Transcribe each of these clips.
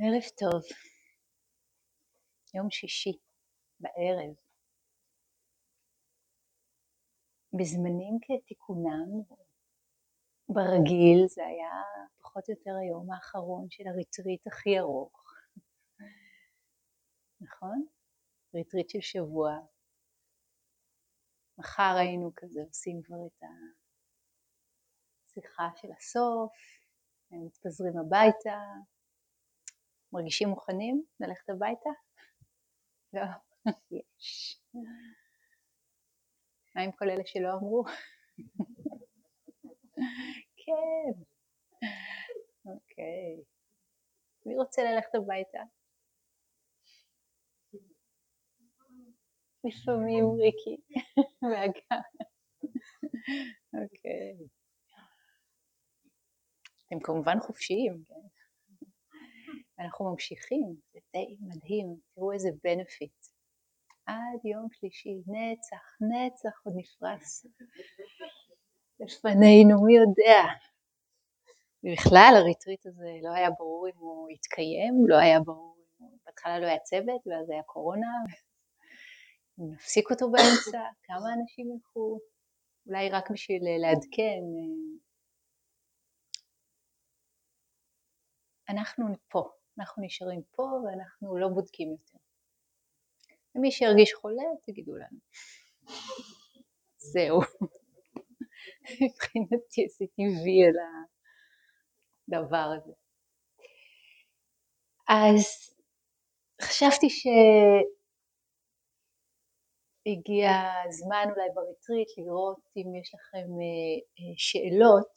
ערב טוב, יום שישי בערב. בזמנים כתיקונם, ברגיל זה היה פחות או יותר היום האחרון של הריטריט הכי ארוך, נכון? ריטריט של שבוע. מחר היינו כזה עושים כבר את השיחה של הסוף, מתפזרים הביתה, מרגישים מוכנים ללכת הביתה? לא, יש. מה עם כל אלה שלא אמרו? כן. אוקיי. מי רוצה ללכת הביתה? לפעמים ריקי והגר. אוקיי. אתם כמובן חופשיים, כן? ואנחנו ממשיכים, זה די מדהים, תראו איזה בנפיט. עד יום שלישי, נצח, נצח עוד נפרס לפנינו, מי יודע. ובכלל הריטריט הזה לא היה ברור אם הוא יתקיים, לא היה ברור בהתחלה לא היה צוות ואז היה קורונה, נפסיק אותו באמצע, כמה אנשים ילכו, אולי רק בשביל לעדכן. אנחנו פה, אנחנו נשארים פה ואנחנו לא בודקים יותר. ומי שירגיש חולה, תגידו לנו. זהו. מבחינתי עשיתי וי על הדבר הזה. אז חשבתי שהגיע הזמן אולי בריטריט לראות אם יש לכם אה, אה, שאלות.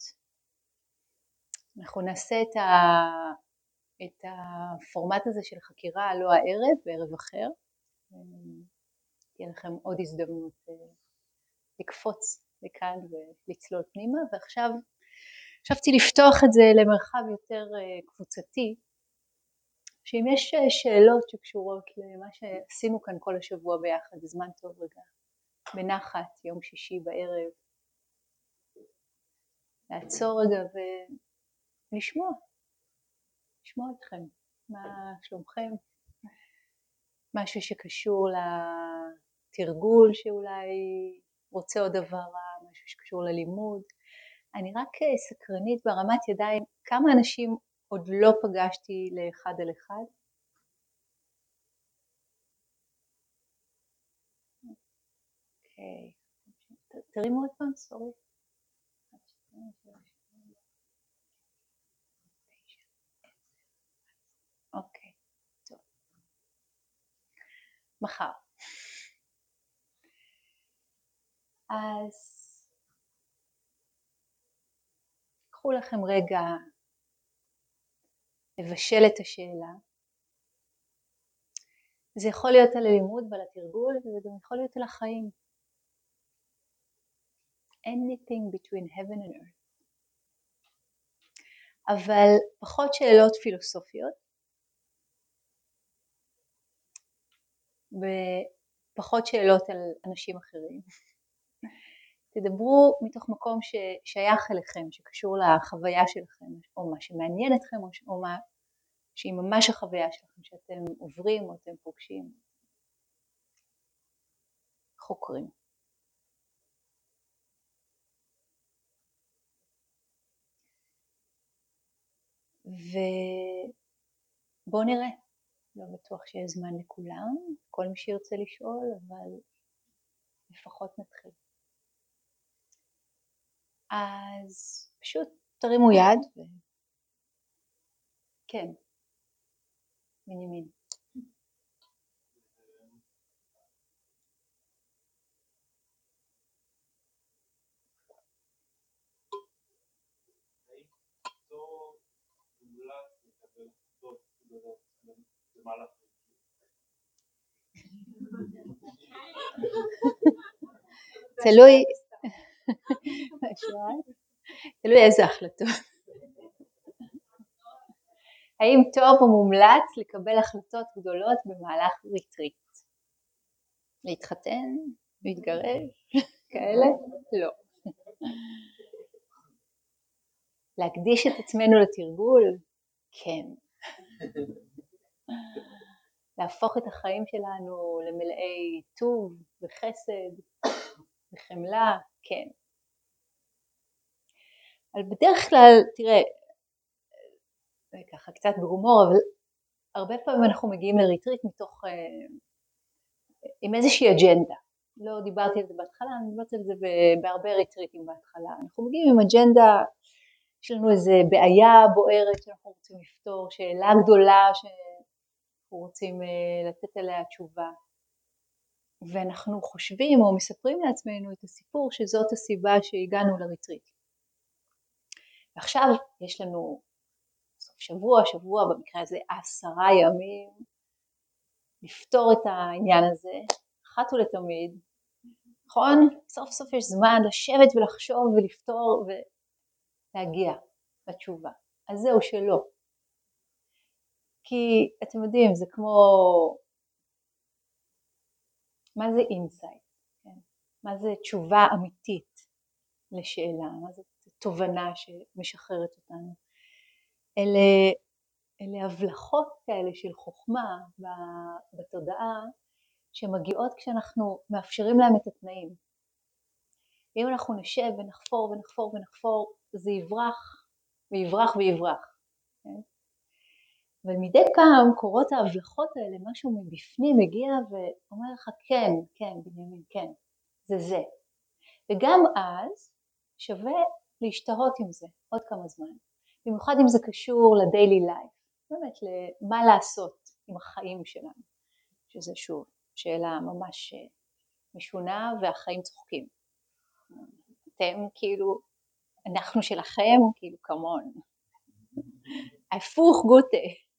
אנחנו נעשה את ה... את הפורמט הזה של חקירה לא הערב, בערב אחר. תהיה לכם עוד הזדמנות אה, לקפוץ לכאן ולצלול פנימה, ועכשיו חשבתי לפתוח את זה למרחב יותר אה, קבוצתי, שאם יש אה, שאלות שקשורות למה שעשינו כאן כל השבוע ביחד, זה זמן טוב רגע, בנחת, יום שישי בערב, לעצור רגע ולשמוע, לשמוע אתכם, מה שלומכם, משהו שקשור לתרגול שאולי רוצה עוד הבהרה, משהו שקשור ללימוד. אני רק סקרנית ברמת ידיים, כמה אנשים עוד לא פגשתי לאחד על אחד? אוקיי, תרימו עוד פעם, סורי. מחר. אז קחו לכם רגע לבשל את השאלה. זה יכול להיות על הלימוד ועל התרגול וזה גם יכול להיות על החיים. anything between heaven and earth. אבל פחות שאלות פילוסופיות ופחות שאלות על אנשים אחרים. תדברו מתוך מקום ששייך אליכם, שקשור לחוויה שלכם, או מה שמעניין אתכם, או מה שהיא ממש החוויה שלכם, שאתם עוברים או אתם פוגשים, חוקרים. ובואו נראה. לא בטוח שיש זמן לכולם, כל מי שירצה לשאול, אבל לפחות נתחיל. אז פשוט תרימו יד ו... כן, בנימין. תלוי, תלוי איזה החלטות. האם טוב או מומלץ לקבל החלטות גדולות במהלך ריטריט? להתחתן? להתגרש? כאלה? לא. להקדיש את עצמנו לתרגול? כן. להפוך את החיים שלנו למלאי טוב וחסד וחמלה, כן. אבל בדרך כלל, תראה, ככה קצת בהומור, אבל הרבה פעמים אנחנו מגיעים לריטריט מתוך, אה, עם איזושהי אג'נדה. לא דיברתי על זה בהתחלה, אני דיברתי על זה בהרבה ריטריטים בהתחלה. אנחנו מגיעים עם אג'נדה, יש לנו איזה בעיה בוערת שאנחנו רוצים לפתור, שאלה גדולה שאנחנו רוצים אה, לתת עליה תשובה. ואנחנו חושבים או מספרים לעצמנו את הסיפור שזאת הסיבה שהגענו לריטריט. ועכשיו יש לנו סוף שבוע, שבוע במקרה הזה עשרה ימים לפתור את העניין הזה אחת ולתמיד, נכון? סוף סוף יש זמן לשבת ולחשוב ולפתור ולהגיע לתשובה. אז זהו שלא. כי אתם יודעים זה כמו מה זה insight, כן? מה זה תשובה אמיתית לשאלה, מה זה תובנה שמשחררת אותנו. אלה, אלה הבלחות כאלה של חוכמה בתודעה שמגיעות כשאנחנו מאפשרים להם את התנאים. אם אנחנו נשב ונחפור ונחפור ונחפור זה יברח ויברח ויברח. כן? אבל מדי פעם קורות ההבלחות האלה, משהו מבפנים מגיע ואומר לך כן, כן בנימין, כן, זה זה. וגם אז שווה להשתהות עם זה עוד כמה זמן. במיוחד אם זה קשור לדיילי לייף, באמת למה לעשות עם החיים שלנו, שזה שוב שאלה ממש אה, משונה והחיים צוחקים. אתם כאילו, אנחנו שלכם, כאילו כמון. הפוך גוטה.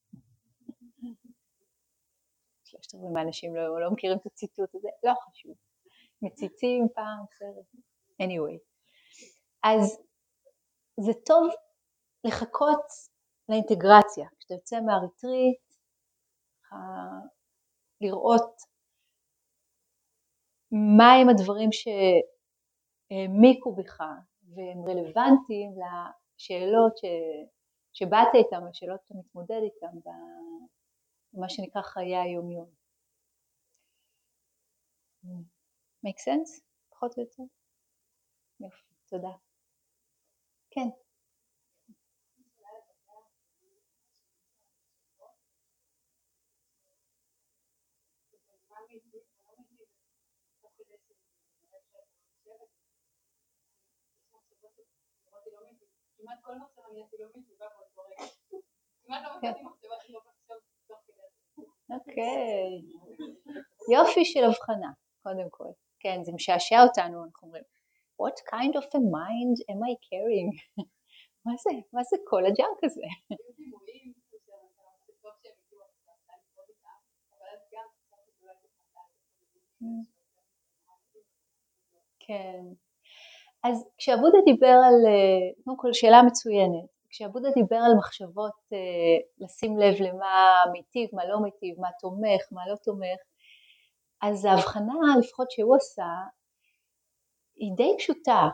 שלושת רבעי מהאנשים לא, לא מכירים את הציטוט הזה, לא חשוב. מציצים פעם, אחרת. anyway. אז זה טוב לחכות לאינטגרציה. כשאתה יוצא מהריטריט, לראות מהם הדברים שהעמיקו בך והם רלוונטיים לשאלות ש... שבאת איתם, השאלות שאתה מתמודד איתם במה שנקרא חיי היומיום. Make sense? פחות או יותר? יופי, תודה. כן. כמעט כל מחשבה נהייתי לא מגיבה באותו רגע. כמעט לא מצאתי מחשבה שלא חשבתי תוך כדי. אוקיי. יופי של הבחנה, קודם כל. כן, זה משעשע אותנו, אנחנו אומרים, what kind of a mind am I carrying? מה זה? מה זה כל הג'אנק הזה? כן. אז כשעבודה דיבר על, אה, קודם כל שאלה מצוינת, כשעבודה דיבר על מחשבות אה, לשים לב למה מיטיב, מה לא מיטיב, מה תומך, מה לא תומך, אז ההבחנה לפחות שהוא עשה היא די פשוטה,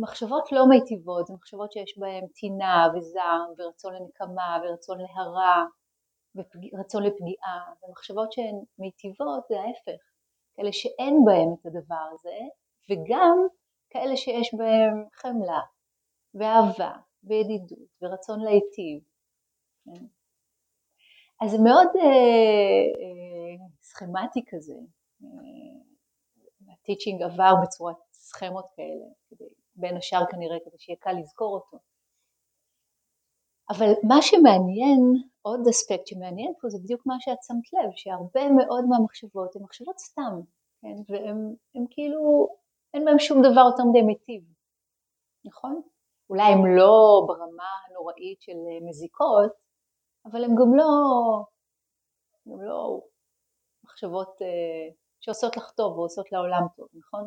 מחשבות לא מיטיבות, זה מחשבות שיש בהן טינה וזעם ורצון לנקמה ורצון להרע ורצון לפגיעה, ומחשבות שהן מיטיבות זה ההפך, כאלה שאין בהן את הדבר הזה וגם כאלה שיש בהם חמלה ואהבה וידידות ורצון להיטיב. כן? אז זה מאוד אה, אה, סכמטי כזה, הטיצ'ינג אה, עבר בצורת סכמות כאלה, בין השאר כנראה כדי שיהיה קל לזכור אותו. אבל מה שמעניין, עוד אספקט שמעניין פה זה בדיוק מה שאת שמת לב, שהרבה מאוד מהמחשבות הן מחשבות סתם, כן? והן כאילו אין בהם שום דבר יותר מדי מיטיב, נכון? אולי הם לא ברמה הנוראית של מזיקות, אבל הם גם לא, גם לא מחשבות uh, שעושות לך טוב ועושות לעולם טוב, נכון?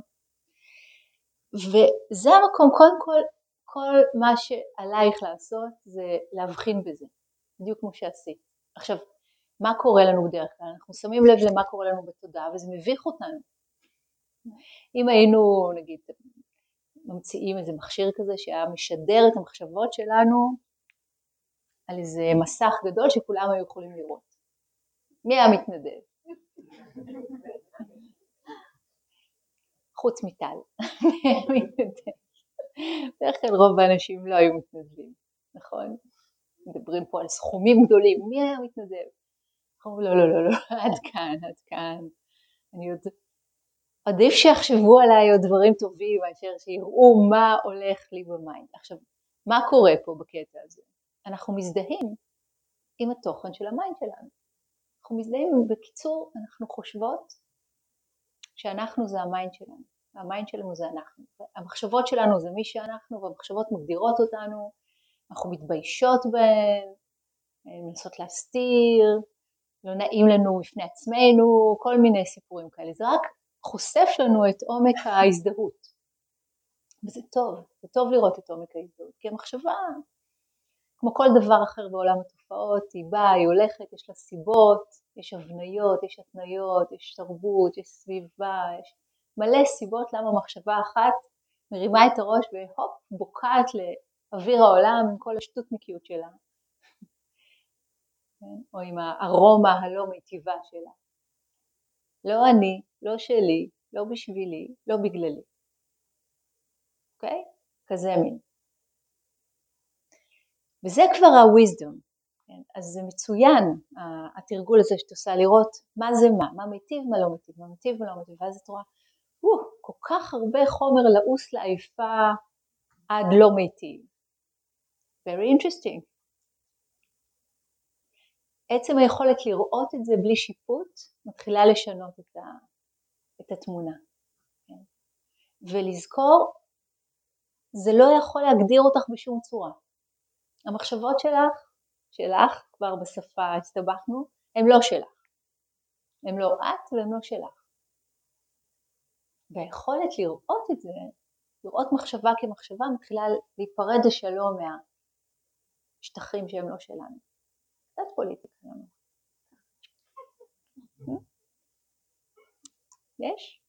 וזה המקום, קודם כל, כל מה שעלייך לעשות זה להבחין בזה, בדיוק כמו שעשית. עכשיו, מה קורה לנו בדרך כלל? אנחנו שמים לב למה קורה לנו בתודעה וזה מביך אותנו. אם היינו נגיד ממציאים איזה מכשיר כזה שהיה משדר את המחשבות שלנו על איזה מסך גדול שכולם היו יכולים לראות. מי היה מתנדב? חוץ מטל, בדרך כלל רוב האנשים לא היו מתנדבים, נכון? מדברים פה על סכומים גדולים, מי היה מתנדב? אמרו לא, לא, לא, לא, עד כאן, עד כאן. אני עוד... עדיף שיחשבו עליי עוד דברים טובים מאשר שיראו מה הולך לי ב mind. עכשיו, מה קורה פה בקטע הזה? אנחנו מזדהים עם התוכן של ה mind שלנו. אנחנו מזדהים, בקיצור, אנחנו חושבות שאנחנו זה ה mind שלנו, וה mind שלנו זה אנחנו. המחשבות שלנו זה מי שאנחנו, והמחשבות מגדירות אותנו, אנחנו מתביישות בהן, מנסות להסתיר, לא נעים לנו בפני עצמנו, כל מיני סיפורים כאלה. זה רק חושף לנו את עומק ההזדהות. וזה טוב, זה טוב לראות את עומק ההזדהות, כי המחשבה, כמו כל דבר אחר בעולם התופעות, היא באה, היא הולכת, יש לה סיבות, יש הבניות, יש התניות, יש תרבות, יש סביבה, יש מלא סיבות למה מחשבה אחת מרימה את הראש והופ, בוקעת לאוויר העולם עם כל השטותניקיות שלה, כן? או עם הארומה הלא מיטיבה שלה. לא אני, לא שלי, לא בשבילי, לא בגללי. אוקיי? כזה מין. וזה כבר ה-wisdom. כן? אז זה מצוין התרגול הזה שאת עושה לראות מה זה מה, מה מיטיב, מה לא מיטיב, מה מיטיב, מה לא מיטיב, ואז את רואה, וואו, כל כך הרבה חומר לעוס לעייפה עד לא מיטיב. Very interesting. עצם היכולת לראות את זה בלי שיפוט מתחילה לשנות את, ה, את התמונה. כן? ולזכור, זה לא יכול להגדיר אותך בשום צורה. המחשבות שלך, שלך, כבר בשפה הסתבכנו, הן לא שלך. הן לא את והן לא שלך. והיכולת לראות את זה, לראות מחשבה כמחשבה, מתחילה להיפרד לשלום מהשטחים שהם לא שלנו. קצת פוליטיקה. יש?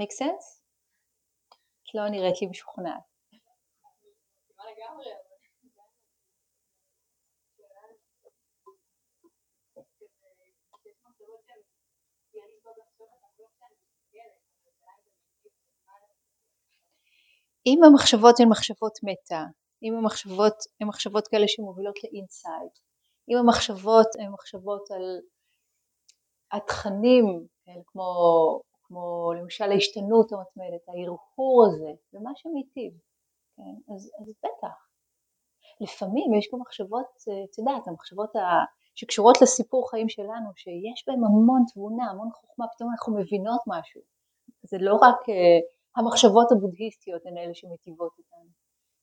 make sense? את לא נראית לי משוכנעת. אם המחשבות הן מחשבות מטה, אם המחשבות הן מחשבות כאלה שמובילות לאינסייד, אם המחשבות הן מחשבות על התכנים, כן, כמו, כמו למשל ההשתנות המתמדת, ההרהור הזה, זה מה שמיטיב, כן, אז, אז בטח. לפעמים יש גם מחשבות, את יודעת, המחשבות ה... שקשורות לסיפור חיים שלנו, שיש בהן המון תבונה, המון חוכמה, פתאום אנחנו מבינות משהו. זה לא רק uh, המחשבות הבודהיסטיות הן אלה שמטיבות אותנו.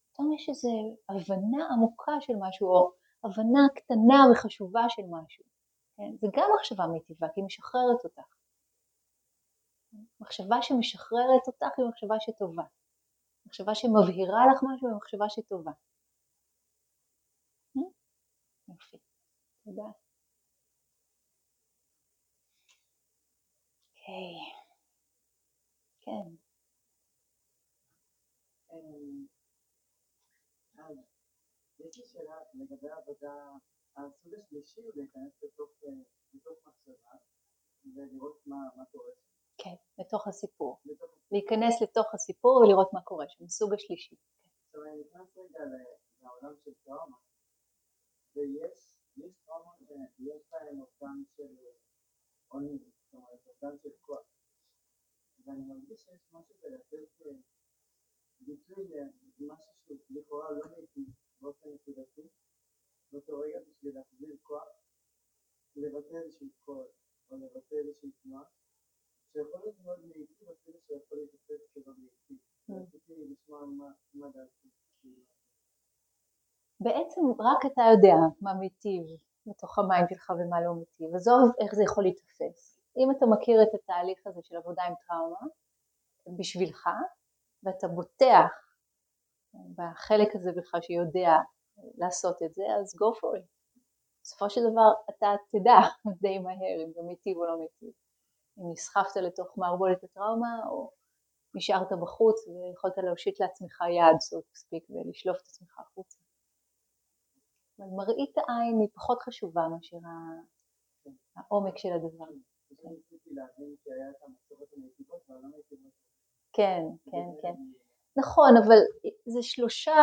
פתאום יש איזו הבנה עמוקה של משהו, או הבנה קטנה וחשובה של משהו. כן? זה גם מחשבה מיטיבה, כי היא משחררת אותך. מחשבה שמשחררת אותך היא מחשבה שטובה. מחשבה שמבהירה לך משהו היא מחשבה שטובה. אה? יופי, תודה. אוקיי, כן. אמ, יש לי שאלה לגבי עבודה, הסוג השלישי הוא להיכנס לתוך מחשבה ולראות מה קורה שם. כן, לתוך הסיפור. להיכנס לתוך הסיפור ולראות מה קורה שם, הסוג השלישי. עכשיו אני נכנס רגע לעולם של טראומה, ויש טראומות שיש בהן אובדן של עוני, זאת אומרת אובדן של כוח. ואני מרגיש שיש משהו בלתת ביטוי למשהו שהוא לכאורה לא מיטיב באופן נקודתי, באותו רגע בשביל להחזיר כוח, לבטא איזשהו קול, או לבטא איזושהי תנועה, שיכול להיות מאוד מיטיב אפילו שיכול להתאפס כלא מיטיב. Mm. רציתי לשמוע מה דעתי. בעצם רק אתה יודע מה מיטיב בתוך המים שלך ומה לא מיטיב, עזוב איך זה יכול להתאפס. אם אתה מכיר את התהליך הזה של עבודה עם טראומה בשבילך, ואתה בוטח בחלק הזה בך שיודע לעשות את זה, אז go for it. בסופו של דבר אתה תדע די מהר אם זה מיטיב או לא מיטיב. אם נסחפת לתוך מערבולת הטראומה או נשארת בחוץ ויכולת להושיט לעצמך יד, to speak, ולשלוף את עצמך החוצה. אבל מראית העין היא פחות חשובה מאשר העומק של הדבר. כן, כן, כן. נכון, אבל זה שלושה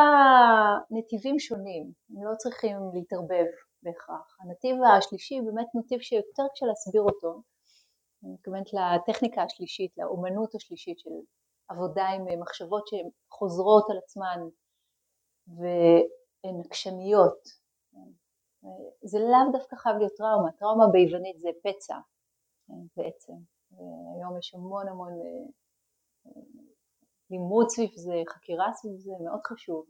נתיבים שונים, הם לא צריכים להתערבב בהכרח. הנתיב השלישי באמת נתיב שיותר קשה להסביר אותו, אני מתכוונת לטכניקה השלישית, לאומנות השלישית של עבודה עם מחשבות שהן חוזרות על עצמן והן עקשניות. זה לאו דווקא חייב להיות טראומה, טראומה ביוונית זה פצע בעצם, והיום יש המון המון לימוד סביב זה, חקירה סביב זה, מאוד חשוב.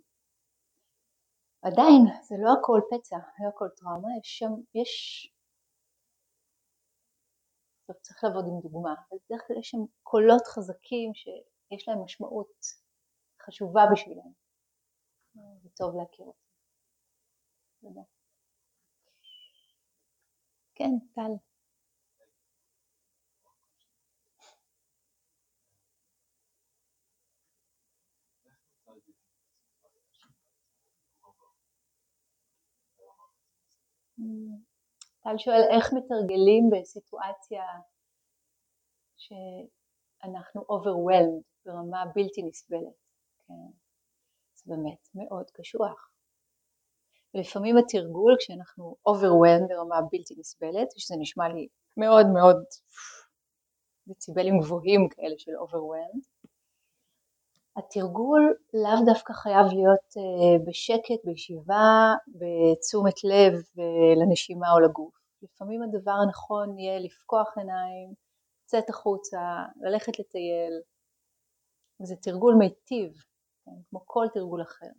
עדיין זה לא הכל פצע, לא הכל טראומה, יש שם, יש, טוב צריך לעבוד עם דוגמה, אבל בדרך כלל יש שם קולות חזקים שיש להם משמעות חשובה בשבילם, זה טוב להכיר אותם. תודה. כן, טל. טל שואל איך מתרגלים בסיטואציה שאנחנו overwhelmed ברמה בלתי נסבלת. כן. זה באמת מאוד קשוח. ולפעמים התרגול כשאנחנו overwhelmed ברמה בלתי נסבלת, שזה נשמע לי מאוד מאוד דציבלים גבוהים כאלה של overwhelmed, התרגול לאו דווקא חייב להיות אה, בשקט, בישיבה, בתשומת לב אה, לנשימה או לגוף. לפעמים הדבר הנכון יהיה לפקוח עיניים, לצאת החוצה, ללכת לטייל. וזה תרגול מיטיב, כן, כמו כל תרגול אחר.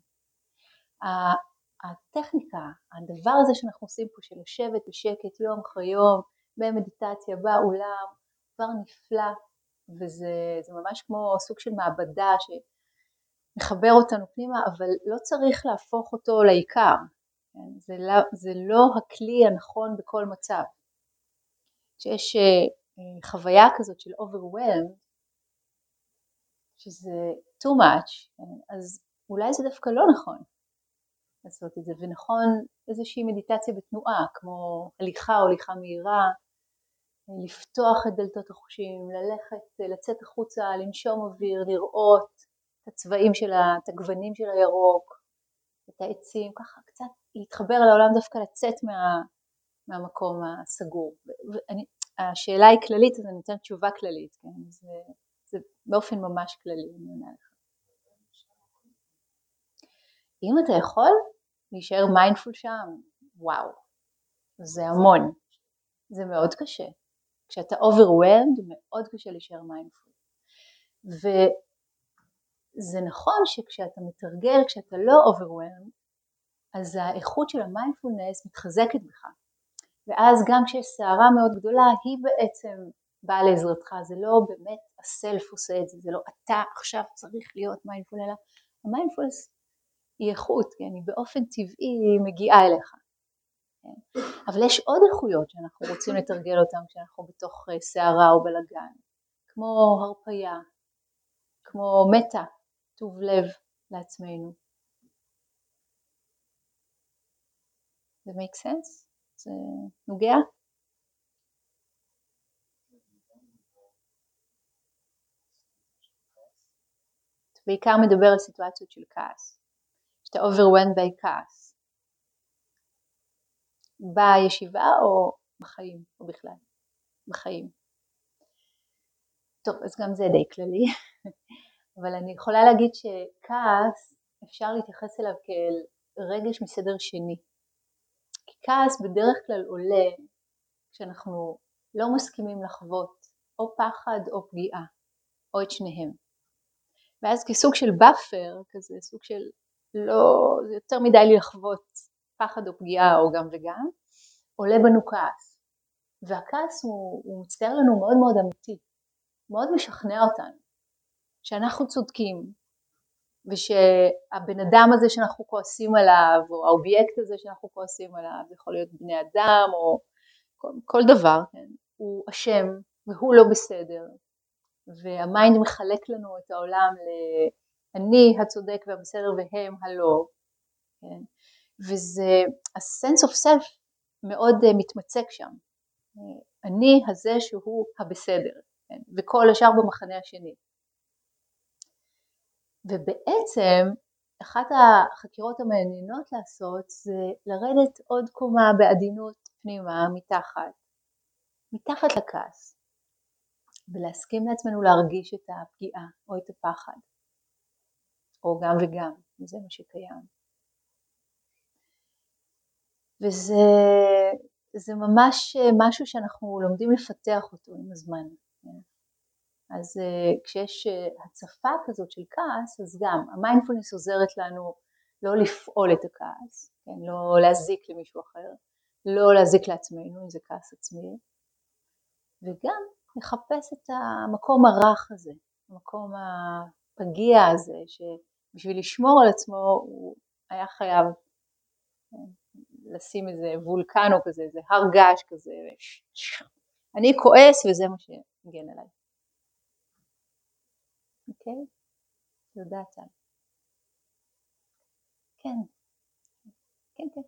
הטכניקה, הדבר הזה שאנחנו עושים פה של לשבת בשקט יום אחרי יום, במדיטציה, באולם, דבר נפלא וזה ממש כמו סוג של מעבדה שמחבר אותנו פנימה, אבל לא צריך להפוך אותו לעיקר, כן? זה, לא, זה לא הכלי הנכון בכל מצב. כשיש אה, חוויה כזאת של overwhelmed, שזה too much, כן? אז אולי זה דווקא לא נכון לעשות את זה, ונכון איזושהי מדיטציה בתנועה, כמו הליכה או הליכה מהירה, לפתוח את דלתות החושים, ללכת, לצאת החוצה, לנשום אוויר, לראות את הצבעים של, את הגוונים של הירוק, את העצים, ככה קצת להתחבר לעולם דווקא לצאת מה, מהמקום הסגור. ואני, השאלה היא כללית אז אני נותנת תשובה כללית, כן? זה, זה באופן ממש כללי, אני עונה לך. אם אתה יכול להישאר mindful שם, וואו, זה המון, זה מאוד קשה. כשאתה overwhelmed מאוד קשה להישאר mindful. וזה נכון שכשאתה מתרגל, כשאתה לא overwhelmed, אז האיכות של המיינדפולנס מתחזקת בך. ואז גם כשיש סערה מאוד גדולה, היא בעצם באה לעזרתך, זה לא באמת ה self עושה את זה, זה לא אתה עכשיו צריך להיות mindful, אלא המיינדפולנס היא איכות, כן, היא באופן טבעי מגיעה אליך. כן? אבל יש עוד איכויות שאנחנו רוצים לתרגל אותן כשאנחנו בתוך אה, סערה או בלאגן, כמו הרפייה, כמו מטה, טוב לב לעצמנו. זה make sense? זה נוגע? בעיקר מדבר על סיטואציות של כעס, שאתה overwhelmed by כעס. בישיבה או בחיים, או בכלל, בחיים. טוב, אז גם זה די כללי, אבל אני יכולה להגיד שכעס, אפשר להתייחס אליו כאל רגש מסדר שני. כי כעס בדרך כלל עולה כשאנחנו לא מסכימים לחוות או פחד או פגיעה, או את שניהם. ואז כסוג של buffer, כזה סוג של לא, זה יותר מדי לי לחוות פחד או פגיעה או גם וגם, עולה בנו כעס. והכעס הוא, הוא מצטייר לנו מאוד מאוד אמיתי, מאוד משכנע אותנו, שאנחנו צודקים, ושהבן אדם הזה שאנחנו כועסים עליו, או האובייקט הזה שאנחנו כועסים עליו, יכול להיות בני אדם או כל, כל דבר, כן, הוא אשם והוא לא בסדר, וה mind מחלק לנו את העולם לאני הצודק והבסדר והם הלא, כן, וזה, ה-sense of self מאוד uh, מתמצק שם. אני הזה שהוא הבסדר, כן? וכל השאר במחנה השני. ובעצם אחת החקירות המעניינות לעשות זה לרדת עוד קומה בעדינות פנימה מתחת, מתחת לכעס, ולהסכים לעצמנו להרגיש את הפגיעה או את הפחד, או גם וגם, זה מה שקיים. וזה ממש משהו שאנחנו לומדים לפתח אותו עם הזמן. אז uh, כשיש uh, הצפה כזאת של כעס, אז גם המיינדפולנס עוזרת לנו לא לפעול את הכעס, כן? לא להזיק למישהו אחר, לא להזיק לעצמנו אם זה כעס עצמי, וגם לחפש את המקום הרך הזה, המקום הפגיע הזה, שבשביל לשמור על עצמו הוא היה חייב כן, לשים איזה וולקנו כזה, איזה הר געש כזה, אני כועס וזה מה שהגן עליי. אוקיי? תודה טל. כן. כן, כן.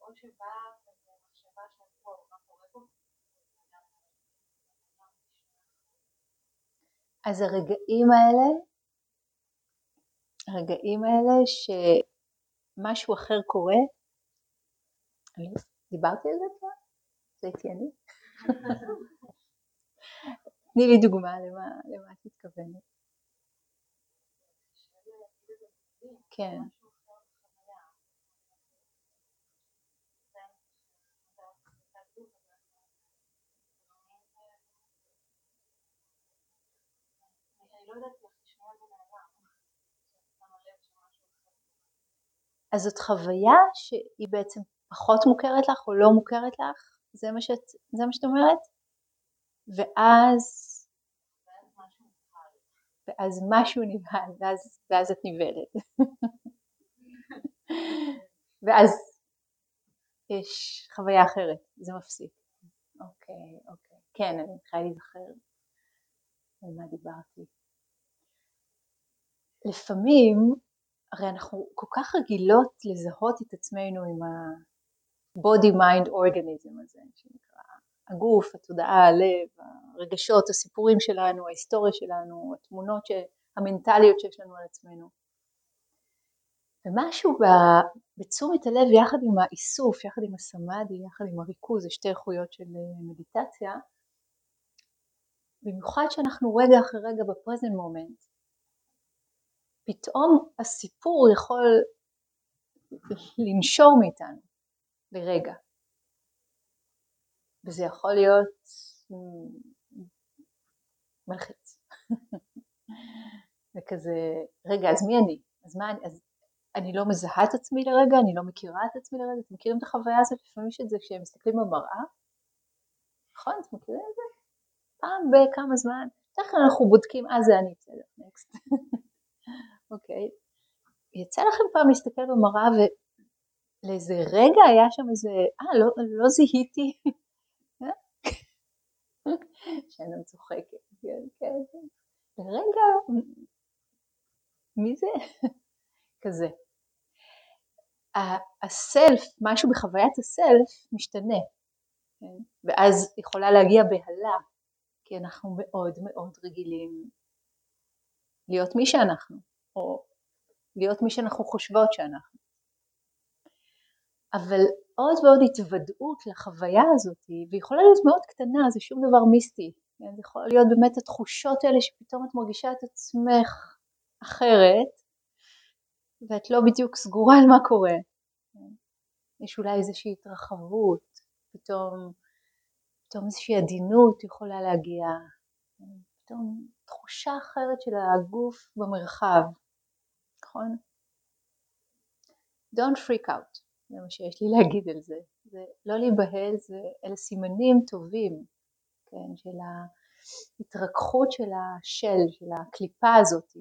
או שבאה מחשבה של מה קורה פה אז הרגעים האלה, הרגעים האלה שמשהו אחר קורה, אני דיברתי על זה כבר? זה הייתי אני? תני לי דוגמה למה, למה את מתכוונת. כן. אז זאת חוויה שהיא בעצם פחות מוכרת לך או לא מוכרת לך, זה מה שאת, זה מה שאת אומרת? ואז, ואז משהו נבהל, ואז, ואז את נבהלת. ואז יש חוויה אחרת, זה מפסיק. אוקיי, אוקיי. כן, אני מתחילה להיזכר על מה דיברתי. לפעמים, הרי אנחנו כל כך רגילות לזהות את עצמנו עם ה-body mind organism הזה, שנקרא הגוף, התודעה, הלב, הרגשות, הסיפורים שלנו, ההיסטוריה שלנו, התמונות המנטליות שיש לנו על עצמנו. ומשהו בתשומת הלב יחד עם האיסוף, יחד עם הסמאדי, יחד עם הריכוז, זה שתי איכויות של מדיטציה, במיוחד שאנחנו רגע אחרי רגע בפרזנט מומנט, פתאום הסיפור יכול לנשור מאיתנו לרגע. וזה יכול להיות מלחיץ. וכזה, רגע, אז מי אני? אז מה אני? אז אני לא מזהה את עצמי לרגע, אני לא מכירה את עצמי לרגע, אתם מכירים את החוויה הזאת? לפעמים יש את זה כשהם מסתכלים במראה, נכון? אתם מכירים את זה? פעם בכמה זמן, בדרך כלל אנחנו בודקים, אה זה אני, בסדר, נקסט. אוקיי? יצא לכם פעם להסתכל במראה ולאיזה רגע היה שם איזה, אה, לא, לא זיהיתי. שאני צוחקת, כן, כן, כן. לרגע, מי זה? כזה. הסלף, משהו בחוויית הסלף משתנה, כן? ואז יכולה להגיע בהלה, כי אנחנו מאוד מאוד רגילים להיות מי שאנחנו. או להיות מי שאנחנו חושבות שאנחנו. אבל עוד ועוד התוודעות לחוויה הזאת, ויכולה להיות מאוד קטנה, זה שום דבר מיסטי? זה יכול להיות באמת התחושות האלה שפתאום את מרגישה את עצמך אחרת, ואת לא בדיוק סגורה על מה קורה. יש אולי איזושהי התרחבות, פתאום, פתאום איזושהי עדינות יכולה להגיע? פתאום תחושה אחרת של הגוף במרחב. נכון? Don't freak out, זה מה שיש לי להגיד על זה. זה לא להיבהל, זה, אלה סימנים טובים, כן, של ההתרככות של השל, של הקליפה הזאת.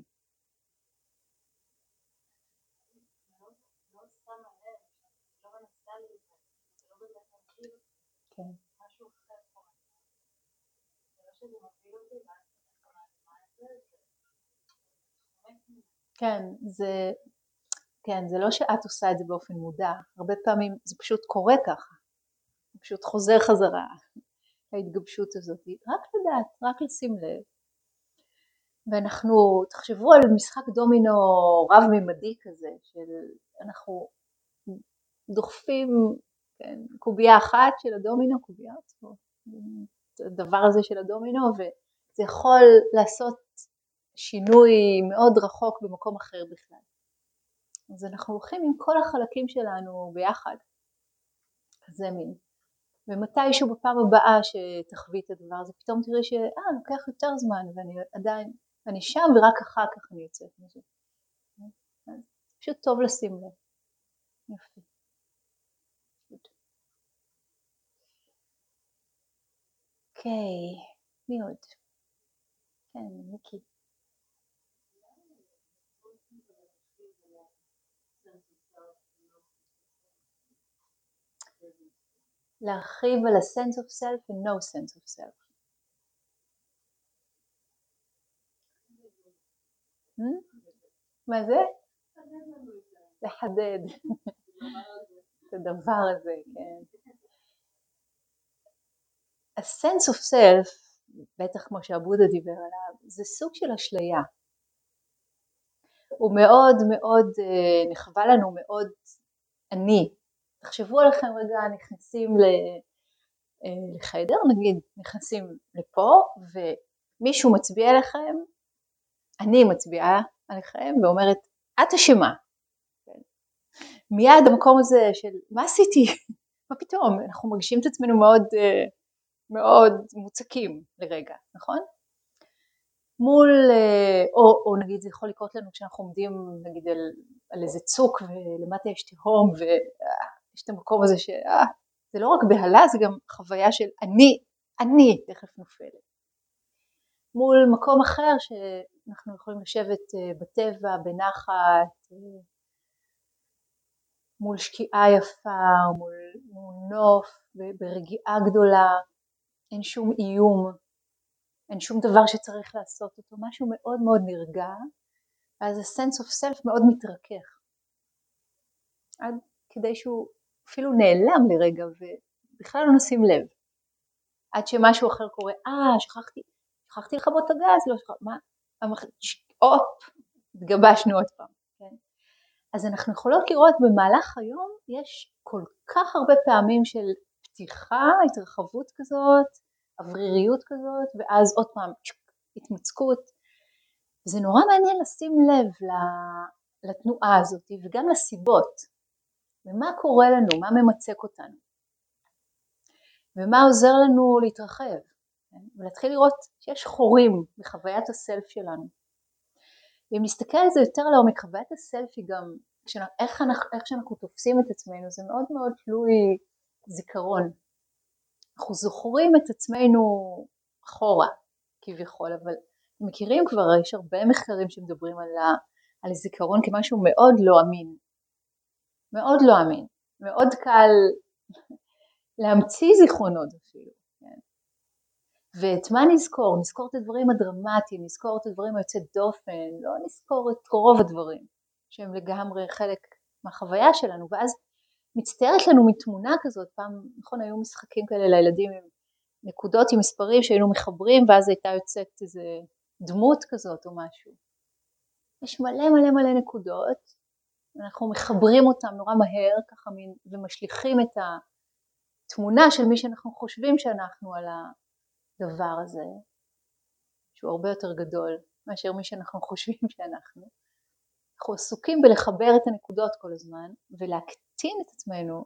כן, זה, כן, זה לא שאת עושה את זה באופן מודע, הרבה פעמים זה פשוט קורה ככה, זה פשוט חוזר חזרה, ההתגבשות הזאת, רק לדעת, רק לשים לב. ואנחנו, תחשבו על משחק דומינו רב-ממדי כזה, של אנחנו דוחפים כן, קובייה אחת של הדומינו, קובייה, הדבר הזה של הדומינו, וזה יכול לעשות שינוי מאוד רחוק במקום אחר בכלל. אז אנחנו הולכים עם כל החלקים שלנו ביחד, כזה מין. ומתישהו בפעם הבאה שתחווי את הדבר הזה, פתאום תראי שאה, לוקח יותר זמן ואני עדיין, אני שם ורק אחר כך אני יוצאת מזה. פשוט טוב לשים לב. יופי. אוקיי, מי עוד? כן, מיקי. להרחיב על ה-sense of self ו-no sense of self. Hmm? מה זה? לחדד את הדבר הזה, כן. ה-sense of self, בטח כמו שעבודה דיבר עליו, זה סוג של אשליה. הוא מאוד מאוד אה, נחווה לנו מאוד אני. תחשבו עליכם רגע נכנסים אה, לחדר, נגיד נכנסים לפה ומישהו מצביע עליכם, אני מצביעה עליכם ואומרת את אשמה. כן. מיד המקום הזה של מה עשיתי? מה פתאום? אנחנו מרגישים את עצמנו מאוד uh, מאוד מוצקים לרגע, נכון? מול, אה, או, או נגיד זה יכול לקרות לנו כשאנחנו עומדים נגיד על, על איזה צוק ולמטה יש תהום ויש את המקום הזה שזה אה, לא רק בהלה זה גם חוויה של אני, אני תכף נופלת. מול מקום אחר שאנחנו יכולים לשבת אה, בטבע, בנחת, מול שקיעה יפה, מול, מול נוף, ברגיעה גדולה, אין שום איום, אין שום דבר שצריך לעשות אותו, משהו מאוד מאוד נרגע, ואז ה-sense of self מאוד מתרכך, עד כדי שהוא אפילו נעלם לרגע ובכלל לא נשים לב, עד שמשהו אחר קורה, אה שכחתי, שכחתי לכבות את הגז, לא שכחתי, מה, הופ, התגבשנו עוד פעם, כן? אז אנחנו יכולות לראות במהלך היום יש כל כך הרבה פעמים של פתיחה, התרחבות כזאת, אווריריות כזאת, ואז עוד פעם התמצקות. זה נורא מעניין לשים לב לתנועה הזאת וגם לסיבות, ומה קורה לנו, מה ממצק אותנו, ומה עוזר לנו להתרחב, כן? ולהתחיל לראות שיש חורים בחוויית הסלף שלנו. ואם נסתכל על זה יותר לעומק, חוויית הסלף היא גם, איך, אנחנו, איך שאנחנו תופסים את עצמנו, זה מאוד מאוד תלוי זיכרון. אנחנו זוכרים את עצמנו אחורה כביכול, אבל מכירים כבר, יש הרבה מחקרים שמדברים על, ה, על הזיכרון כמשהו מאוד לא אמין, מאוד לא אמין, מאוד קל להמציא זיכרונות אפילו, כן? ואת מה נזכור? נזכור את הדברים הדרמטיים, נזכור את הדברים היוצא דופן, לא נזכור את רוב הדברים שהם לגמרי חלק מהחוויה שלנו, ואז מצטיירת לנו מתמונה כזאת, פעם, נכון, היו משחקים כאלה לילדים עם נקודות עם מספרים שהיינו מחברים ואז הייתה יוצאת איזה דמות כזאת או משהו. יש מלא מלא מלא נקודות, אנחנו מחברים אותם נורא מהר ככה ומשליכים את התמונה של מי שאנחנו חושבים שאנחנו על הדבר הזה, שהוא הרבה יותר גדול מאשר מי שאנחנו חושבים שאנחנו. אנחנו עסוקים בלחבר את הנקודות כל הזמן ולהקטין את עצמנו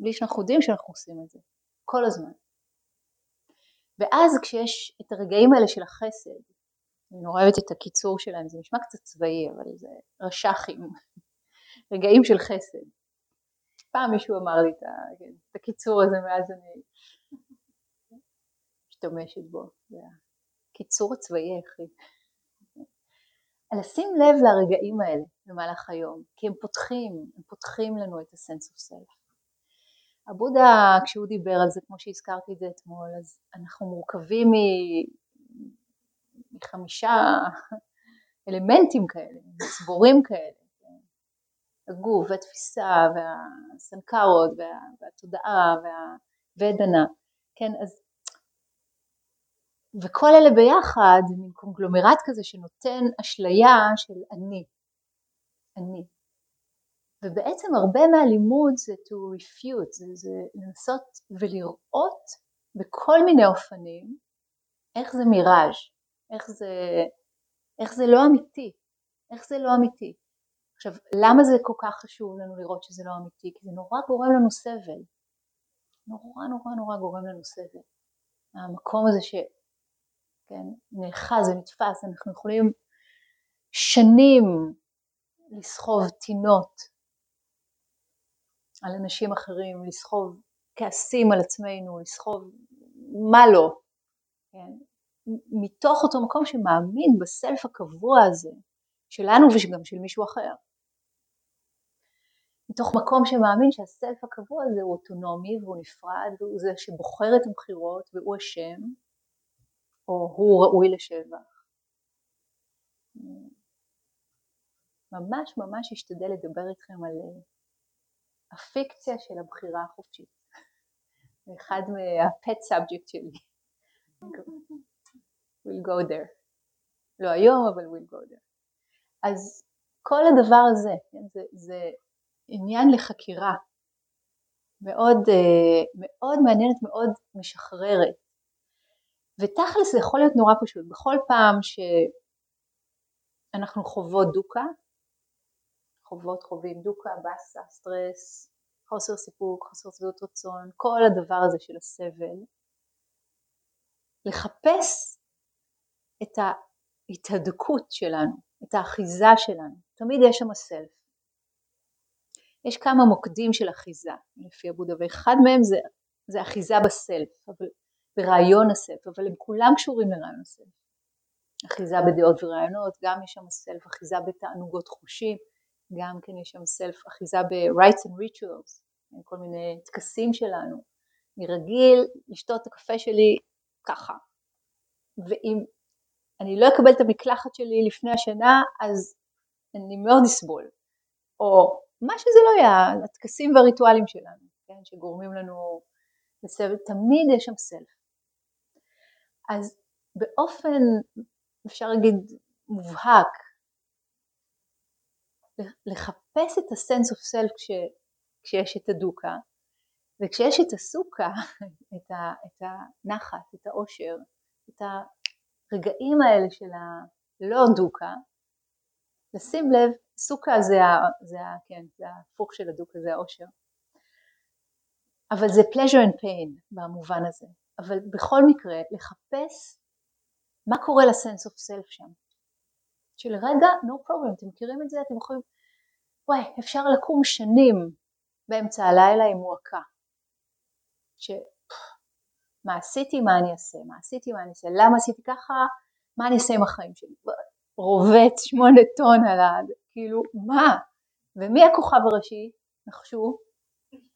בלי שאנחנו יודעים שאנחנו עושים את זה, כל הזמן. ואז כשיש את הרגעים האלה של החסד, אני נורא אוהבת את הקיצור שלהם, זה נשמע קצת צבאי אבל זה רש"כים, רגעים של חסד. פעם מישהו אמר לי את, כן, את הקיצור הזה מאז אני משתמשת בו, זה הקיצור הצבאי היחיד. לשים לב לרגעים האלה במהלך היום, כי הם פותחים, הם פותחים לנו את ה-sense of self. הבודה כשהוא דיבר על זה, כמו שהזכרתי את זה אתמול, אז אנחנו מורכבים מחמישה אלמנטים כאלה, מצבורים כאלה, הגוף והתפיסה והסנקרות וה, והתודעה והוודנה, כן, אז וכל אלה ביחד, מין קונגלומרט כזה שנותן אשליה של אני, אני. ובעצם הרבה מהלימוד זה to refute, זה, זה לנסות ולראות בכל מיני אופנים איך זה מיראז', איך איך זה לא אמיתי, איך זה לא אמיתי. עכשיו, למה זה כל כך חשוב לנו לראות שזה לא אמיתי? כי זה נורא גורם לנו סבל. נורא נורא נורא גורם לנו סבל. המקום הזה ש... כן, ונתפס, אנחנו יכולים שנים לסחוב טינות על אנשים אחרים, לסחוב כעסים על עצמנו, לסחוב מה לא, כן? מתוך אותו מקום שמאמין בסלף הקבוע הזה שלנו וגם של מישהו אחר. מתוך מקום שמאמין שהסלף הקבוע הזה הוא אוטונומי והוא נפרד והוא זה שבוחר את הבחירות והוא אשם או הוא ראוי לשבח. ממש ממש אשתדל לדבר איתכם על הפיקציה של הבחירה החופשית. אחד מה pet subject שלי. we'll go there. לא היום, אבל we'll go there. אז כל הדבר הזה, כן, זה, זה עניין לחקירה מאוד, אה, מאוד מעניינת, מאוד משחררת. ותכלס זה יכול להיות נורא פשוט. בכל פעם שאנחנו חוות דוקה, חוות חווים דוקה, באסה, סטרס, חוסר סיפוק, חוסר שביעות רצון, כל הדבר הזה של הסבל, לחפש את ההתהדקות שלנו, את האחיזה שלנו. תמיד יש שם הסלף. יש כמה מוקדים של אחיזה לפי הבודה, ואחד מהם זה, זה אחיזה בסלף, אבל, ברעיון הסלף, אבל הם כולם קשורים לרעיון הסלף. אחיזה בדעות ורעיונות, גם יש שם סלף, אחיזה בתענוגות חושים, גם כן יש שם סלף, אחיזה ב-rights and rituals, כל מיני טקסים שלנו. אני רגיל לשתות את הקפה שלי ככה, ואם אני לא אקבל את המקלחת שלי לפני השינה, אז אני מאוד אסבול. או מה שזה לא יהיה, הטקסים והריטואלים שלנו, כן, שגורמים לנו לסבל, תמיד יש שם סלף. אז באופן, אפשר להגיד, מובהק, לחפש את ה-sense of self כש, כשיש את הדוקה, וכשיש את הסוכה, את, ה, את הנחת, את העושר, את הרגעים האלה של הלא דוקה, לשים לב, סוכה זה, ה, זה, ה, כן, זה ההפוך של הדוקה, זה העושר. אבל זה pleasure and pain במובן הזה. אבל בכל מקרה, לחפש מה קורה ל-sense of self שם. של רגע, no problem, אתם מכירים את זה? אתם יכולים, וואי, אפשר לקום שנים באמצע הלילה עם מועקה. ש... מה עשיתי, מה אני אעשה, מה עשיתי, מה אני אעשה, למה עשיתי ככה, מה אני אעשה עם החיים שלי. רובץ שמונה טון על ה... כאילו, מה? ומי הכוכב הראשי? נחשו?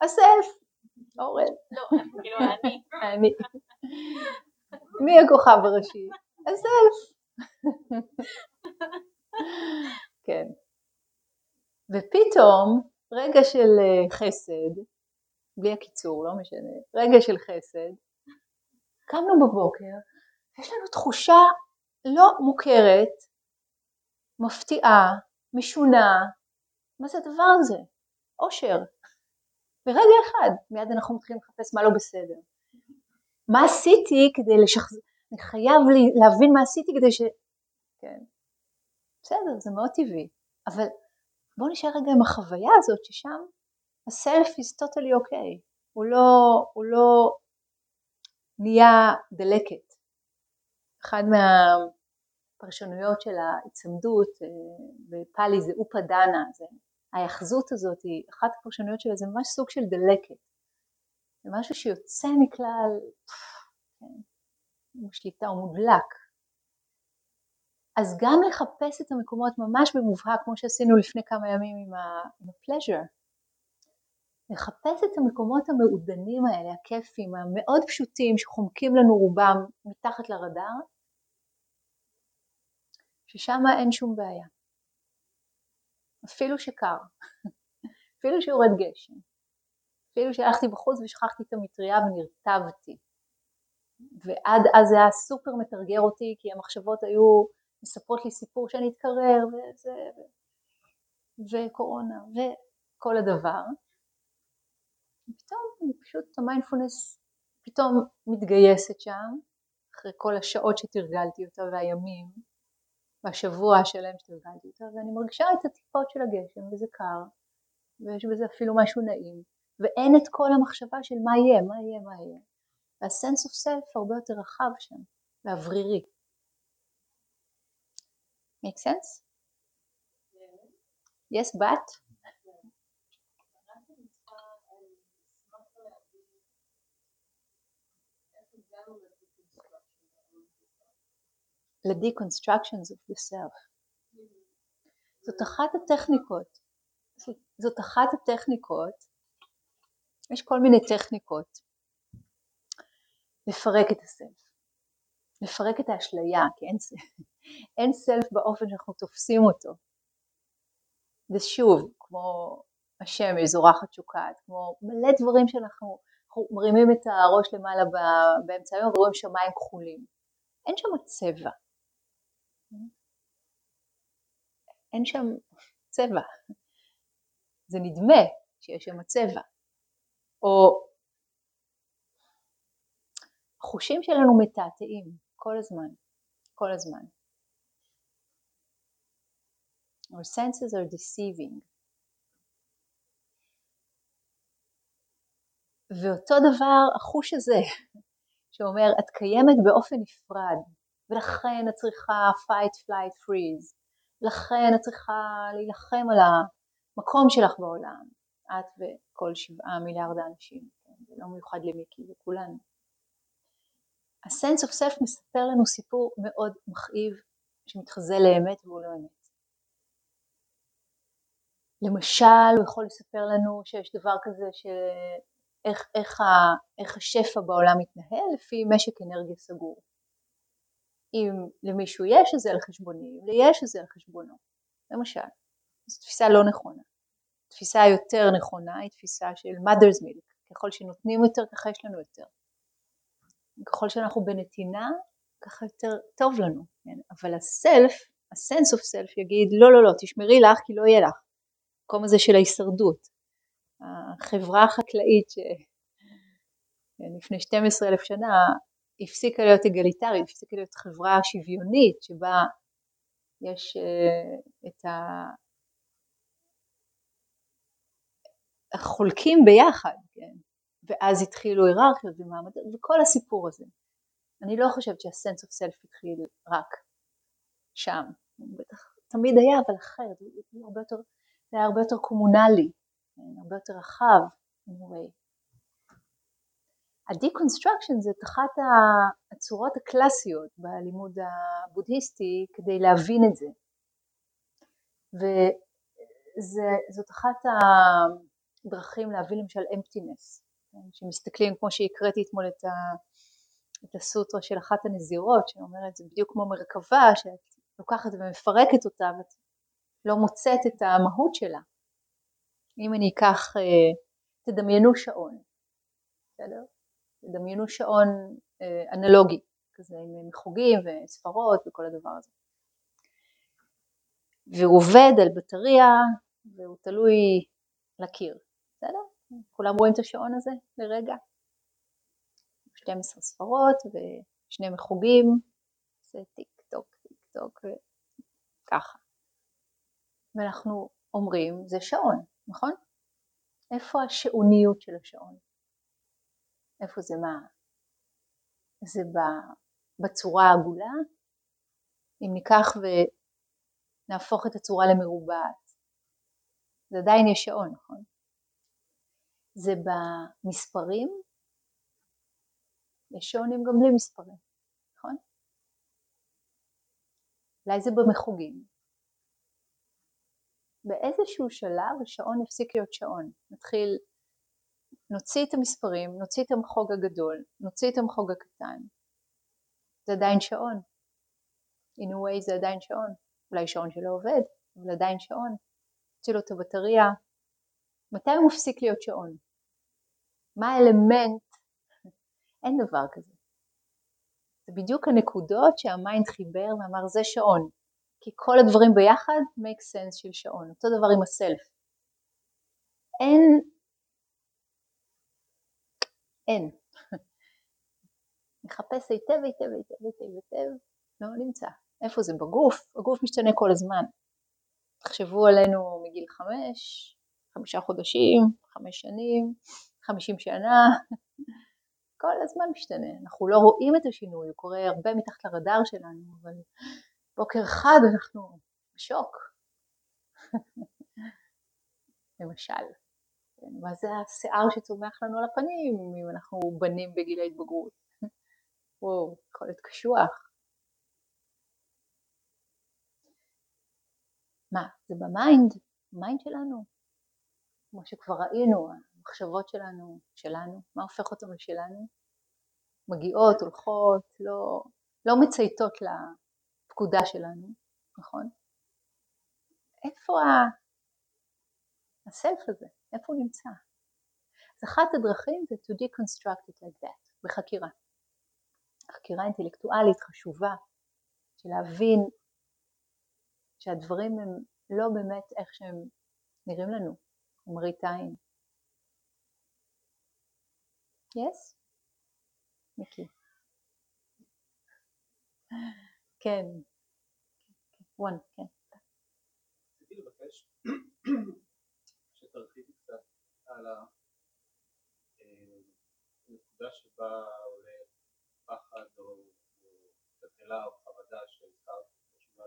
הסלף, אורן. לא, כאילו אני. אני. מי הכוכב הראשי? הסלף. כן. ופתאום רגע של אה, חסד, בלי הקיצור, לא משנה, רגע של חסד, קמנו בבוקר, יש לנו תחושה לא מוכרת, מפתיעה, משונה, מה זה הדבר הזה? אושר. ברגע אחד, מיד אנחנו מתחילים לחפש מה לא בסדר. מה עשיתי כדי לשחזר, אני חייב להבין מה עשיתי כדי ש... כן. בסדר, זה מאוד טבעי, אבל בואו נשאר רגע עם החוויה הזאת ששם ה-self is totally okay, הוא לא, הוא לא נהיה דלקת. אחד מהפרשנויות של ההצמדות אה, בפאלי זה אופה דנה, זה ההאחזות הזאת היא, אחת הפרשנויות שלה זה ממש סוג של דלקת. זה משהו שיוצא מכלל, כן, שליטה, הוא מודלק. אז גם לחפש את המקומות ממש במובהק, כמו שעשינו לפני כמה ימים עם ה-pleasure, לחפש את המקומות המעודנים האלה, הכיפים, המאוד פשוטים, שחומקים לנו רובם מתחת לרדאר, ששם אין שום בעיה. אפילו שקר, אפילו שיורד גשם, אפילו שהלכתי בחוץ ושכחתי את המטריה ונרטבתי. ועד אז זה היה סופר מתרגר אותי כי המחשבות היו מספרות לי סיפור שאני אתקרר וזה, וקורונה וכל הדבר. ופתאום אני פשוט, המיינדפולנס פתאום מתגייסת שם, אחרי כל השעות שתרגלתי אותה והימים, והשבוע השלם שתרגלתי אותה, ואני מרגישה את הטיפות של הגשם, וזה קר, ויש בזה אפילו משהו נעים, ואין את כל המחשבה של מה יהיה, מה יהיה, מה יהיה. וה sense of self הרבה יותר רחב שם, ואוורירי. make sense? Yes, but? ל-deconstructions of the self. זאת אחת הטכניקות, זאת אחת הטכניקות, יש כל מיני טכניקות לפרק את הסלף, לפרק את האשליה, כי אין, אין סלף באופן שאנחנו תופסים אותו. ושוב, כמו השמש זורחת שוקעת, כמו מלא דברים שאנחנו מרימים את הראש למעלה באמצע היום ורואים שמיים כחולים. אין שם צבע, אין שם צבע. זה נדמה שיש שם צבע. או החושים שלנו מתעתעים כל הזמן, כל הזמן. Our senses are deceiving. ואותו דבר החוש הזה שאומר את קיימת באופן נפרד ולכן את צריכה fight, flight, freeze, לכן את צריכה להילחם על המקום שלך בעולם, את וכל שבעה מיליארד האנשים, כן? זה לא מיוחד למיקי, זה כולנו. הסנס אוף סלף מספר לנו סיפור מאוד מכאיב שמתחזה לאמת והוא לא אמת. למשל הוא יכול לספר לנו שיש דבר כזה שאיך איך, איך השפע בעולם מתנהל לפי משק אנרגיה סגור. אם למישהו יש את זה על חשבוני, אם לי יש את זה על חשבונו, למשל, זו תפיסה לא נכונה. התפיסה היותר נכונה היא תפיסה של mother's milk, ככל שנותנים יותר ככה יש לנו יותר. ככל שאנחנו בנתינה ככה יותר טוב לנו, כן? אבל הסלף, הסנס אוף סלף יגיד לא לא לא תשמרי לך כי לא יהיה לך, המקום הזה של ההישרדות, החברה החקלאית שלפני 12 אלף שנה הפסיקה להיות אגליטרית, הפסיקה להיות חברה שוויונית שבה יש uh, את ה... החולקים ביחד, כן? ואז התחילו היררכיות ומעמד, וכל הסיפור הזה. אני לא חושבת שהסנס אוף סלף התחיל רק שם, בטח תמיד היה, אבל אחרת, זה היה הרבה יותר קומונלי, כן? הרבה יותר רחב, anyway. ה-deconstruction זאת אחת הצורות הקלאסיות בלימוד הבודהיסטי כדי להבין את זה. וזאת אחת הדרכים להבין למשל כן? שמסתכלים כמו שהקראתי אתמול את, ה, את הסוטרה של אחת הנזירות שאומרת זה בדיוק כמו מרכבה שאת לוקחת ומפרקת אותה ואת לא מוצאת את המהות שלה. אם אני אקח, אה, תדמיינו שעון, בסדר? דמיינו שעון אה, אנלוגי, כזה עם חוגים וספרות וכל הדבר הזה. והוא עובד על בטריה והוא תלוי לקיר, בסדר? כולם רואים את השעון הזה לרגע? 12 ספרות ושני מחוגים, זה טיק טוק טיק טוק וככה. ואנחנו אומרים זה שעון, נכון? איפה השעוניות של השעון? איפה זה מה? זה בצורה העגולה? אם ניקח ונהפוך את הצורה למרובעת, זה עדיין יש שעון, נכון? זה במספרים, יש שעונים גם בלי מספרים, נכון? אולי זה במחוגים. באיזשהו שלב השעון יפסיק להיות שעון. נתחיל, נוציא את המספרים, נוציא את המחוג הגדול, נוציא את המחוג הקטן. זה עדיין שעון. in a way זה עדיין שעון. אולי שעון שלא עובד, אבל עדיין שעון. נוציא לו את הבטריה. מתי הוא מפסיק להיות שעון? מה האלמנט? אין דבר כזה. זה בדיוק הנקודות שהמיינד חיבר ואמר זה שעון. כי כל הדברים ביחד make sense של שעון. אותו דבר עם הסלף. אין, אין. נחפש היטב היטב היטב היטב היטב, לא נמצא. איפה זה? בגוף? הגוף משתנה כל הזמן. תחשבו עלינו מגיל חמש, חמישה חודשים, חמש שנים, חמישים שנה, כל הזמן משתנה. אנחנו לא רואים את השינוי, הוא קורה הרבה מתחת לרדאר שלנו, אבל בוקר אחד אנחנו בשוק. למשל. כן, מה זה השיער שצומח לנו על הפנים אם אנחנו בנים בגיל ההתבגרות? וואו, יכול להיות קשוח. מה, זה ב mind, ב mind שלנו. כמו שכבר ראינו, המחשבות שלנו, שלנו, מה הופך אותם לשלנו? מגיעות, הולכות, לא, לא מצייתות לפקודה שלנו, נכון? איפה הסלף הזה? איפה הוא נמצא? אז אחת הדרכים זה to deconstruct it like that, בחקירה. חקירה אינטלקטואלית חשובה, של להבין שהדברים הם לא באמת איך שהם נראים לנו, מראית עין. Yes? מיקי. כן. וואן, כן. רציתי לבקש שתרחיבי קצת על הנקודה שבה עולה פחד או תקלה או חרדה שהזכרת חשובה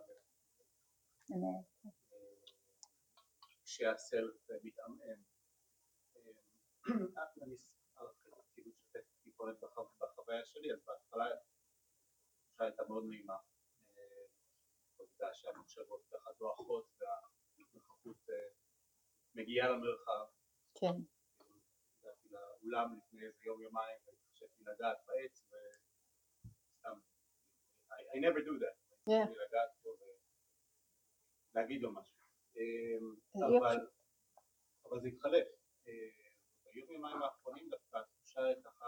שהסלף מתעמעם. אני כאילו שתף טיפונת בחוויה שלי, אז בהתחלה הייתה מאוד נעימה. העובדה שהמחשבות ככה דועכות והנוכחות מגיעה למרחב. כן. הגעתי לאולם לפני איזה יום יומיים והתחשבתי לגעת בעץ וסתם I never do that. לגעת בו ולהגיד לו משהו. אבל, אבל זה התחלף. ביום יומיים האחרונים דווקא התחושה ככה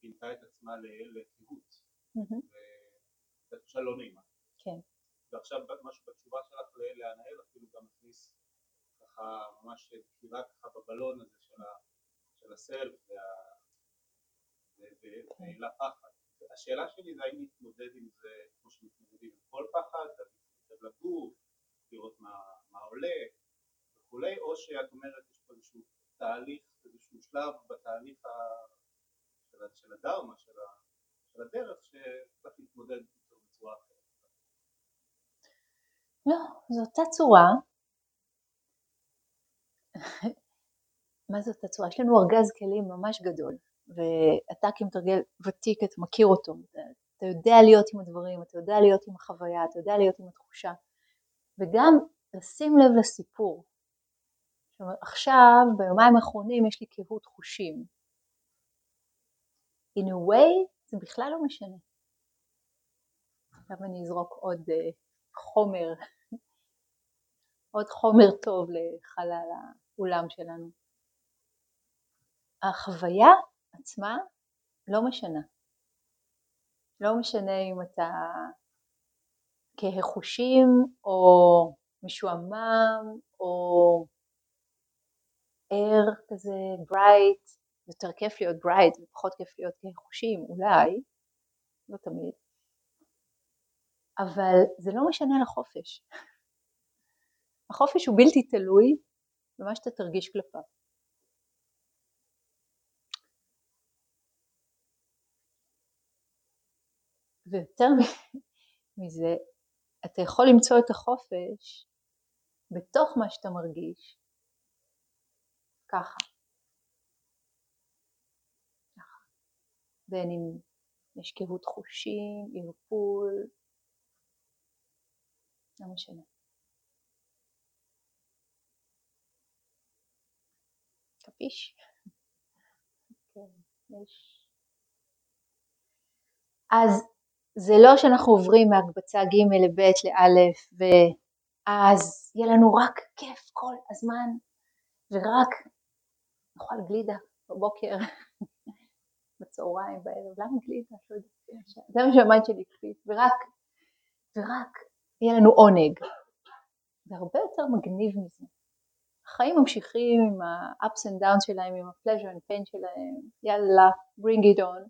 פינתה את עצמה לקהות. וזו תחושה לא נעימה. כן. ועכשיו משהו בתשובה שלך להנהל אפילו גם מכניס ככה ממש דקירה ככה בבלון הזה של, ה, של הסלף והעלה פחד. השאלה שלי זה האם להתמודד עם זה כמו שמתמודדים עם כל פחד, להתמודד לגוף, לראות מה, מה עולה וכולי, או שאת אומרת יש פה איזשהו תהליך, איזשהו שלב בתהליך ה, של, של הדרמה, של, ה, של הדרך, שצריך להתמודד בצורה אחרת. לא, זו אותה צורה. מה זה אותה צורה? יש לנו ארגז כלים ממש גדול, ואתה כמתרגל ותיק, אתה מכיר אותו, אתה יודע להיות עם הדברים, אתה יודע להיות עם החוויה, אתה יודע להיות עם התחושה, וגם לשים לב לסיפור. זאת אומרת, עכשיו, ביומיים האחרונים יש לי קהות חושים. In a way, זה בכלל לא משנה. עכשיו אני אזרוק עוד uh, חומר, עוד חומר טוב לחלל האולם שלנו. החוויה עצמה לא משנה. לא משנה אם אתה כהה חושים או משועמם או ער כזה bright, יותר כיף להיות bright ופחות כיף להיות כחושים, אולי, לא תמיד, אבל זה לא משנה לחופש. החופש הוא בלתי תלוי במה שאתה תרגיש כלפיו. ויותר מזה, אתה יכול למצוא את החופש בתוך מה שאתה מרגיש. ככה. בין אם יש קהות חושים, ערפול, לא משנה. קפיש? כן. אז זה לא שאנחנו עוברים מהקבצה ג' לב' לא' ואז יהיה לנו רק כיף כל הזמן ורק נאכל גלידה בבוקר, בצהריים, בערב, למה גלידה? לא זה מה שהמיינד שלי הקפיץ, ורק, ורק יהיה לנו עונג. זה הרבה יותר מגניב מזה. החיים ממשיכים עם ה-ups and downs שלהם, עם ה-pleasure and pain שלהם, יאללה, bring it on.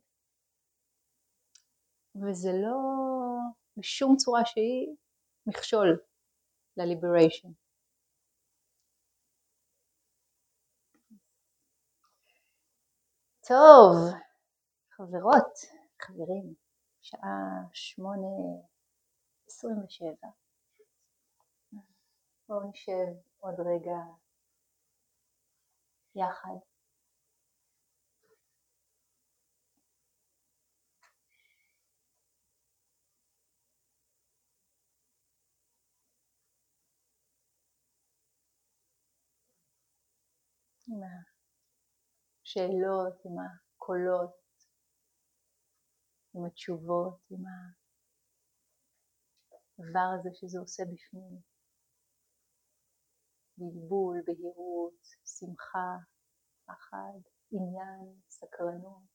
וזה לא בשום צורה שהיא מכשול ל-liberation. טוב, חברות, חברים, שעה שמונה עשרים ושבע. בואו נשב עוד רגע יחד. עם השאלות, עם הקולות, עם התשובות, עם הדבר הזה שזה עושה בפנים. בלבול, בהירות, שמחה, פחד, עניין, סקרנות.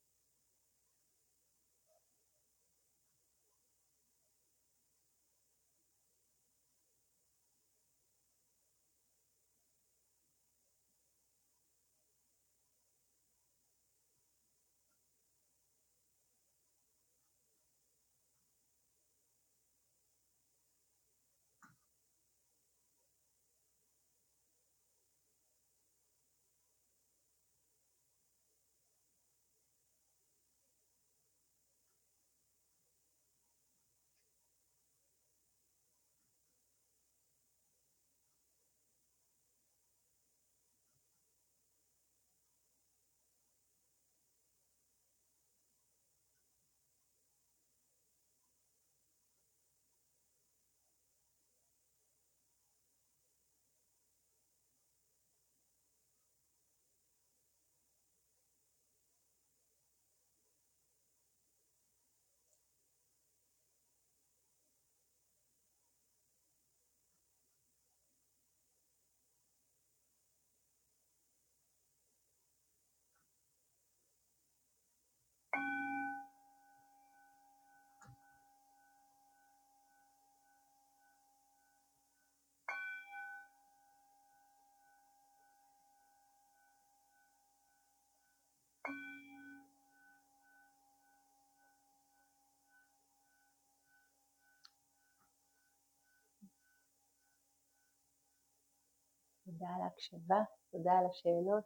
תודה על ההקשבה, תודה על השאלות.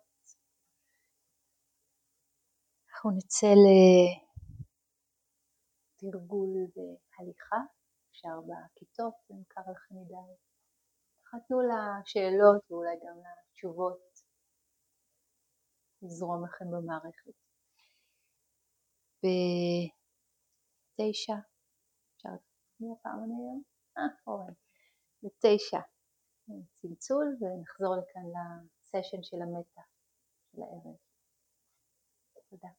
אנחנו נצא לתרגול בהליכה, אפשר בכיתות, זה מוכר לכם מדי. תחתנו לשאלות ואולי גם לתשובות לזרום לכם במערכת. בתשע, אפשר, מי הפעם אני היום? אה, אורן. בתשע צלצול ונחזור לכאן לסשן של המטה של הערב. תודה.